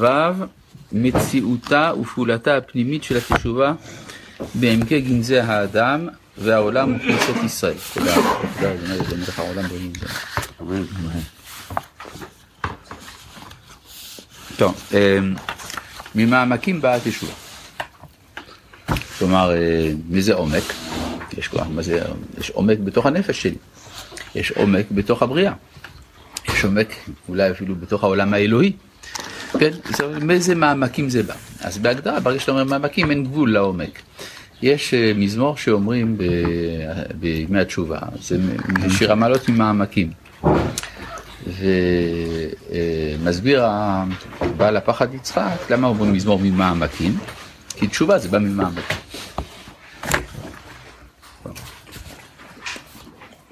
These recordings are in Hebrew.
פרק ו', מציאותה ופעולתה הפנימית של התשובה בעמקי גנזי האדם והעולם וכנסת ישראל. תודה, תודה, אדוני, אדוני לך העולם בגנזי. טוב, אמ, ממעמקים באה התשובה. כלומר, אה, מי זה עומק? יש, מה זה, יש עומק בתוך הנפש שלי, יש עומק בתוך הבריאה, יש עומק אולי אפילו בתוך העולם האלוהי. כן, מאיזה מעמקים זה בא? אז בהגדרה, ברגע שאתה אומר מעמקים, אין גבול לעומק. יש אה, מזמור שאומרים בימי התשובה, זה שיר המעלות ממעמקים. ומסביר בעל הפחד יצחק, למה אומרים מזמור ממעמקים? כי תשובה זה בא ממעמקים.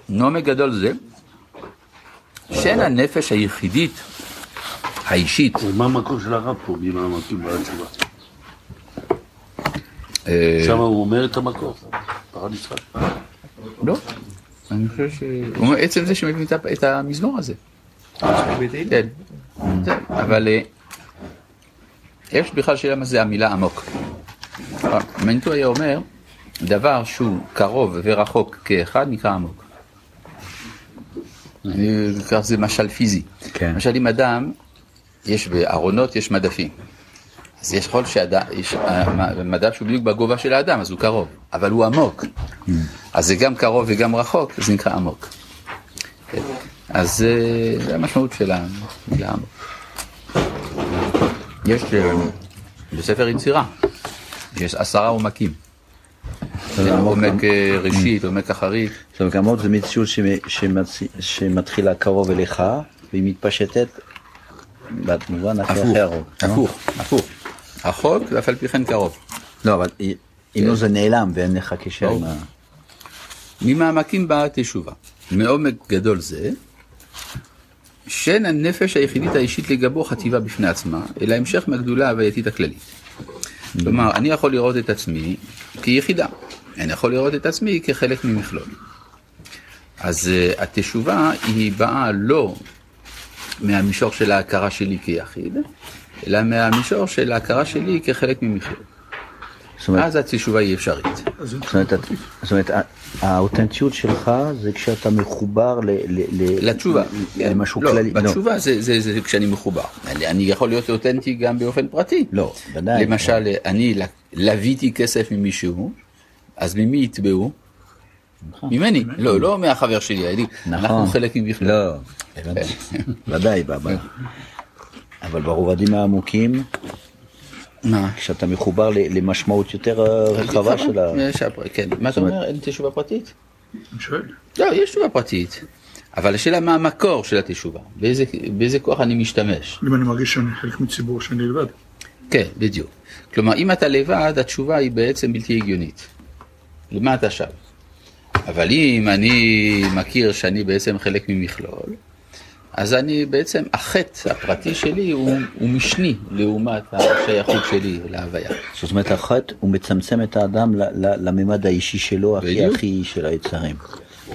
נעמק גדול זה, שאין הנפש היחידית, האישית. מה המקור של הרב פה, ממעמקים בתשובה? אה, שם הוא אומר את המקור, פרד יצחק. לא, אני חושב ש... הוא אומר עצם זה שמביאים את המזמור הזה. כן, אבל אה, יש בכלל שאלה מה זה המילה עמוק. מנטו היה אומר, דבר שהוא קרוב ורחוק כאחד נקרא עמוק. כך זה משל פיזי. כן. למשל אם אדם, יש בארונות, יש מדפים. אז יש יכול שיש אה, מדף שהוא בדיוק בגובה של האדם, אז הוא קרוב, אבל הוא עמוק. Mm. אז זה גם קרוב וגם רחוק, זה נקרא עמוק. אז אה, זה המשמעות של המילה עמוק. יש אה, בספר יצירה, יש עשרה עומקים. עומק ראשית, עומק אחרית. זאת אומרת, עמוק זה מציאות שמתחילה קרוב אליך, והיא מתפשטת במובן אחר. הפוך, הפוך. רחוק ואף על פי כן קרוב. לא, אבל אם לא זה נעלם ואין לך קשר עם ה... ממעמקים באה תשובה. מעומק גדול זה, שאין הנפש היחידית האישית לגבו חטיבה בפני עצמה, אלא המשך מהגדולה ההווייתית הכללית. כלומר, אני יכול לראות את עצמי כיחידה, אני יכול לראות את עצמי כחלק ממכלול. אז uh, התשובה היא באה לא מהמישור של ההכרה שלי כיחיד, אלא מהמישור של ההכרה שלי כחלק ממכלול. אז התשובה היא אפשרית. זאת אומרת, האותנטיות שלך זה כשאתה מחובר לתשובה, למשהו לא, כללי. לא, בתשובה זה כשאני מחובר. אני יכול להיות אותנטי גם באופן פרטי. לא, ודאי. למשל, אני לוויתי כסף ממישהו, אז ממי יתבעו? נכון. ממני, לא, לא מהחבר שלי, אנחנו נכון. חלק ממכלול. לא, ודאי, אבל ברובדים העמוקים, מה? כשאתה מחובר למשמעות יותר רחבה של ה... כן, מה אתה אומר? אין תשובה פרטית? אני שואל. לא, יש תשובה פרטית. אבל השאלה מה המקור של התשובה, באיזה, באיזה כוח אני משתמש. אם אני מרגיש שאני חלק מציבור שאני לבד. כן, בדיוק. כלומר, אם אתה לבד, התשובה היא בעצם בלתי הגיונית. למה אתה שב? אבל אם אני מכיר שאני בעצם חלק ממכלול, אז אני בעצם, החטא הפרטי שלי הוא, הוא משני לעומת השייכות שלי להוויה. זאת אומרת, החטא הוא מצמצם את האדם לממד האישי שלו, הכי הכי של היצרים.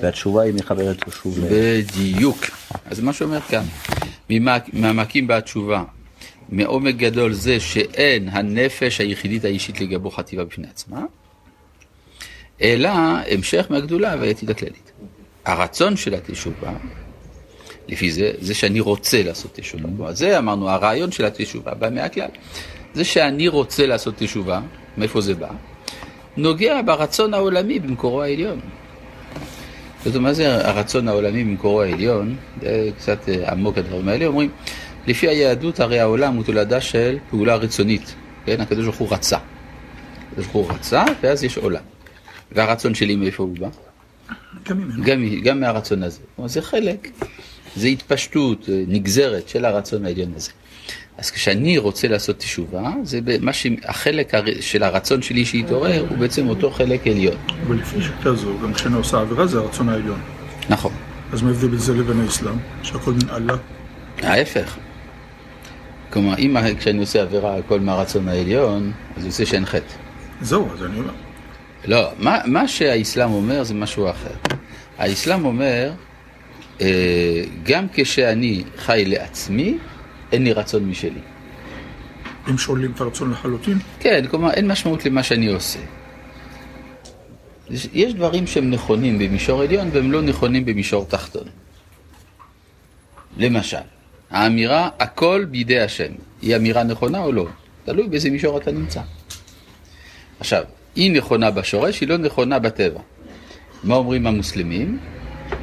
והתשובה היא מחברת לו שוב. בדיוק. אז מה שאומר כאן, ממעמקים בתשובה, מעומק גדול זה שאין הנפש היחידית האישית לגבו חטיבה בפני עצמה, אלא המשך מהגדולה והיתית הכללית. הרצון של התשובה לפי זה, זה שאני רוצה לעשות תשובה. זה אמרנו, הרעיון של התשובה בא מהכלל. זה שאני רוצה לעשות תשובה, מאיפה זה בא? נוגע ברצון העולמי במקורו העליון. זאת אומרת, מה זה הרצון העולמי במקורו העליון? זה קצת אה, עמוק הדברים האלה. אומרים, לפי היהדות הרי העולם הוא תולדה של פעולה רצונית. כן, הקדוש ברוך הוא רצה. הקדוש ברוך הוא רצה, ואז יש עולם. והרצון שלי מאיפה הוא בא? גם ממנו. גם, גם מהרצון הזה. כלומר, זה חלק זה התפשטות, אה, נגזרת של הרצון העליון הזה. אז כשאני רוצה לעשות תשובה, זה מה שהחלק של הרצון שלי שהתעורר הוא בעצם אותו חלק עליון. אבל לפי שיטה זו, גם כשאני עושה עבירה זה הרצון העליון. נכון. אז מה ההבדל בין זה לבין האסלאם? שהכל מן אללה? ההפך. כלומר, אם כשאני עושה עבירה הכל מהרצון העליון, אז זה עושה שאין חטא. זהו, אז אני אומר. לא, מה, מה שהאסלאם אומר זה משהו אחר. האסלאם אומר, אה, גם כשאני חי לעצמי, אין לי רצון משלי. אם שוללים את הרצון לחלוטין, כן, כלומר אין משמעות למה שאני עושה. יש- יש דברים שהם נכונים במישור עליון והם לא נכונים במישור תחתון. למשל, האמירה הכל בידי השם, היא אמירה נכונה או לא? תלוי באיזה מישור אתה נמצא. עכשיו, היא נכונה בשורש, היא לא נכונה בטבע. מה אומרים המוסלמים?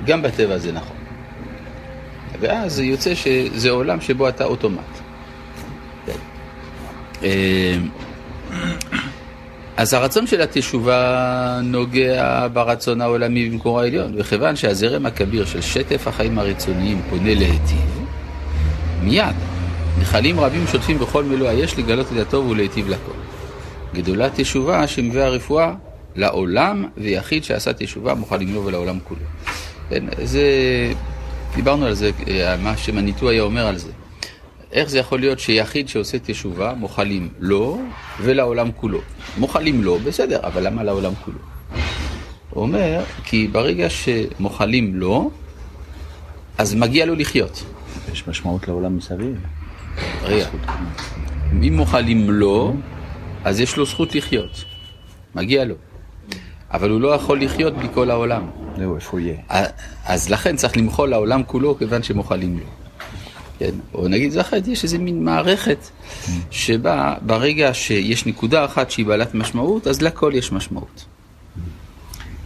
גם בטבע זה נכון. ואז יוצא שזה עולם שבו אתה אוטומט. אה, אז הרצון של התשובה נוגע ברצון העולמי במקור העליון, וכיוון שהזרם הכביר של שטף החיים הרצוניים פונה להיטיב, מיד נחלים רבים שוטפים בכל מילוא היש לגלות את הטוב ולהיטיב לכל. גדולה תשובה שמביאה רפואה לעולם, ויחיד שעשה תשובה מוכן לגנוב על העולם כולו. כן, זה, דיברנו על זה, אה, מה שמניטו היה אומר על זה. איך זה יכול להיות שיחיד שעושה תשובה מוחלים לו ולעולם כולו? מוחלים לו, בסדר, אבל למה לעולם כולו? הוא אומר, כי ברגע שמוחלים לו, אז מגיע לו לחיות. יש משמעות לעולם מסביב. רגע, אם מוחלים לו, אז יש לו זכות לחיות. מגיע לו. אבל הוא לא יכול לחיות בלי כל העולם. זהו, איפה הוא יהיה? אז לכן צריך למחול לעולם כולו כיוון שמוחלים לו. כן, או נגיד זה אחרת, יש איזה מין מערכת שבה ברגע שיש נקודה אחת שהיא בעלת משמעות, אז לכל יש משמעות.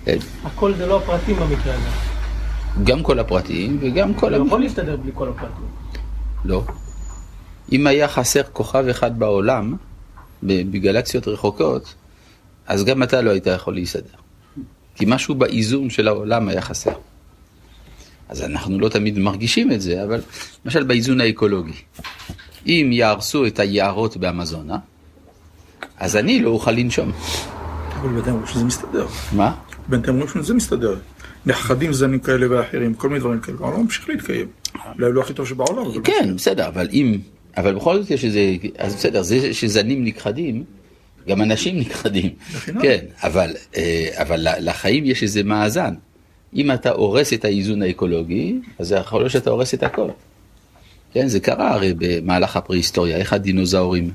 כן, הכל זה לא הפרטים במקרה הזה. גם כל הפרטים וגם כל הוא יכול. להסתדר בלי כל הפרטים. לא. אם היה חסר כוכב אחד בעולם, בגלקסיות רחוקות, אז גם אתה לא היית יכול להסתדר. כי משהו באיזון של העולם היה חסר. אז אנחנו לא תמיד מרגישים את זה, אבל למשל באיזון האקולוגי. אם יהרסו את היערות באמזונה, אז אני לא אוכל לנשום. אבל בינתיים אומרים שזה מסתדר. מה? בינתיים אומרים שזה מסתדר. נחדים זנים כאלה ואחרים, כל מיני דברים כאלה, העולם ממשיך להתקיים. אולי לא הכי טוב שבעולם, כן, בסדר, אבל אם... אבל בכל זאת יש איזה... אז בסדר, זה שזנים נכחדים, גם אנשים נכחדים. כן, אבל, אה, אבל לחיים יש איזה מאזן. אם אתה הורס את האיזון האקולוגי, אז זה יכול להיות שאתה הורס את הכל. כן, זה קרה הרי במהלך הפרה-היסטוריה, איך הדינוזאורים,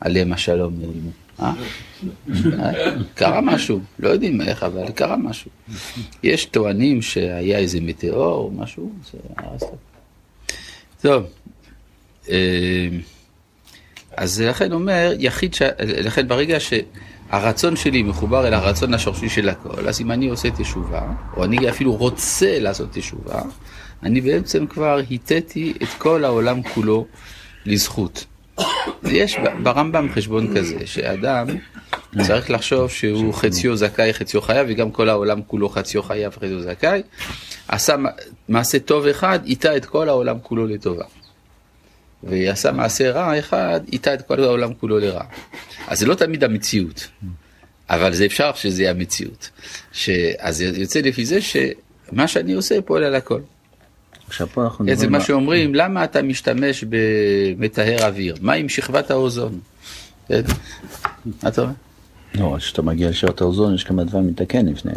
עליהם השלום, נעלמו. אה? קרה משהו, לא יודעים איך, אבל קרה משהו. יש טוענים שהיה איזה מטאור או משהו, זה הרס את טוב, אז לכן אומר, יחיד, ש... לכן ברגע שהרצון שלי מחובר אל הרצון השורשי של הכל, אז אם אני עושה תשובה, או אני אפילו רוצה לעשות תשובה, אני בעצם כבר היטיתי את כל העולם כולו לזכות. יש ברמב"ם חשבון כזה, שאדם צריך לחשוב שהוא חציו זכאי, חציו חייב, וגם כל העולם כולו חציו חייב, חציו זכאי. עשה מעשה טוב אחד, איתה את כל העולם כולו לטובה. ועשה מעשה רע אחד, איתה את כל העולם כולו לרע. אז זה לא תמיד המציאות, אבל זה אפשר שזה יהיה המציאות. ש... אז יוצא לפי זה שמה שאני עושה פועל על הכל. עכשיו פה אנחנו כן, זה מה שאומרים, למה אתה משתמש במטהר אוויר? מה עם שכבת האוזון? כן? מה אתה אומר? לא, כשאתה מגיע לשעות האוזון יש כמה דברים מתקן לפני...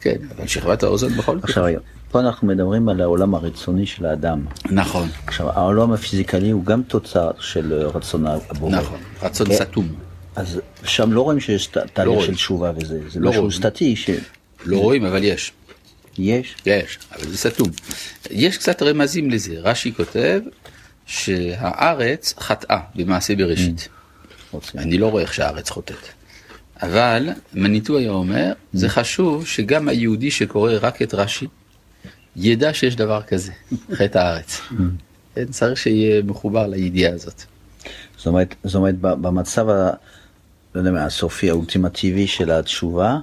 כן, אבל שכבת האוזון בכל זאת. עכשיו פה אנחנו מדברים על העולם הרצוני של האדם. נכון, עכשיו העולם הפיזיקלי הוא גם תוצר של רצון הבורא. נכון, רצון כן. סתום. אז שם לא רואים שיש ת- תהליך רואים. של תשובה וזה, זה לא משהו רואים. סטטי שיש. לא רואים, אבל יש. יש, אבל זה סתום. יש קצת רמזים לזה. רש"י כותב שהארץ חטאה במעשה בראשית. רוצים. אני לא רואה איך שהארץ חוטאת. אבל מניטו היה אומר, זה חשוב שגם היהודי שקורא רק את רש"י, ידע שיש דבר כזה, חטא הארץ. כן, צריך שיהיה מחובר לידיעה הזאת. זאת אומרת, זאת אומרת במצב ה... לא יודע הסופי האולטימטיבי של התשובה,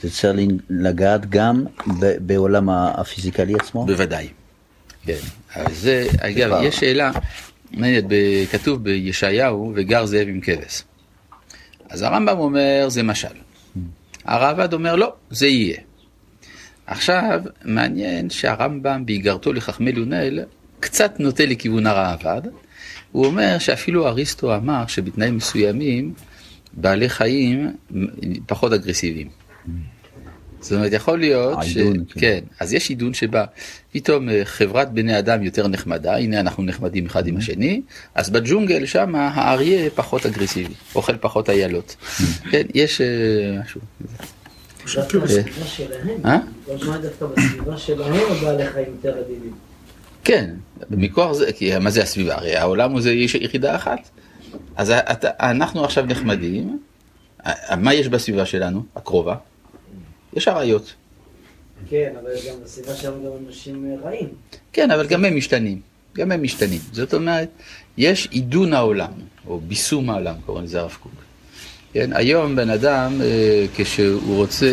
זה צריך לגעת גם ב- בעולם הפיזיקלי עצמו? בוודאי. כן. זה, אגב, טיפה. יש שאלה, מעניינת, כתוב בישעיהו, וגר זאב עם כבש. אז הרמב"ם אומר, זה משל. הרעב"ד אומר, לא, זה יהיה. עכשיו, מעניין שהרמב"ם, באיגרתו לחכמי לונל, קצת נוטה לכיוון הרעב"ד. הוא אומר שאפילו אריסטו אמר שבתנאים מסוימים, בעלי חיים פחות אגרסיביים. זאת אומרת, יכול להיות ש... העידון, כן. כן, אז יש עידון שבא, פתאום אה, חברת בני אדם יותר נחמדה, הנה אנחנו נחמדים אחד עם השני, אז בג'ונגל שם האריה פחות אגרסיבי, אוכל פחות איילות. כן, יש אה, משהו. דווקא בסביבה שלהם, אה? דווקא בסביבה שלהם הבעלי חיים יותר עדינים. כן, מכוח זה, כי מה זה הסביבה? הרי העולם הוא זה יש יחידה אחת. אז אתה, אנחנו עכשיו נחמדים, מה יש בסביבה שלנו, הקרובה? יש אריות. כן, אבל גם בסביבה שלהם גם אנשים רעים. כן, אבל גם הם משתנים. גם הם משתנים. זאת אומרת, יש עידון העולם, או ביסום העולם, קוראים לזה הרב קוק. כן, היום בן אדם, אה, כשהוא רוצה...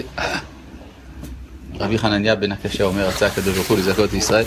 רבי חנניה בן הקשה אומר, רצה הקדוש ברוך הוא לזכות ישראל,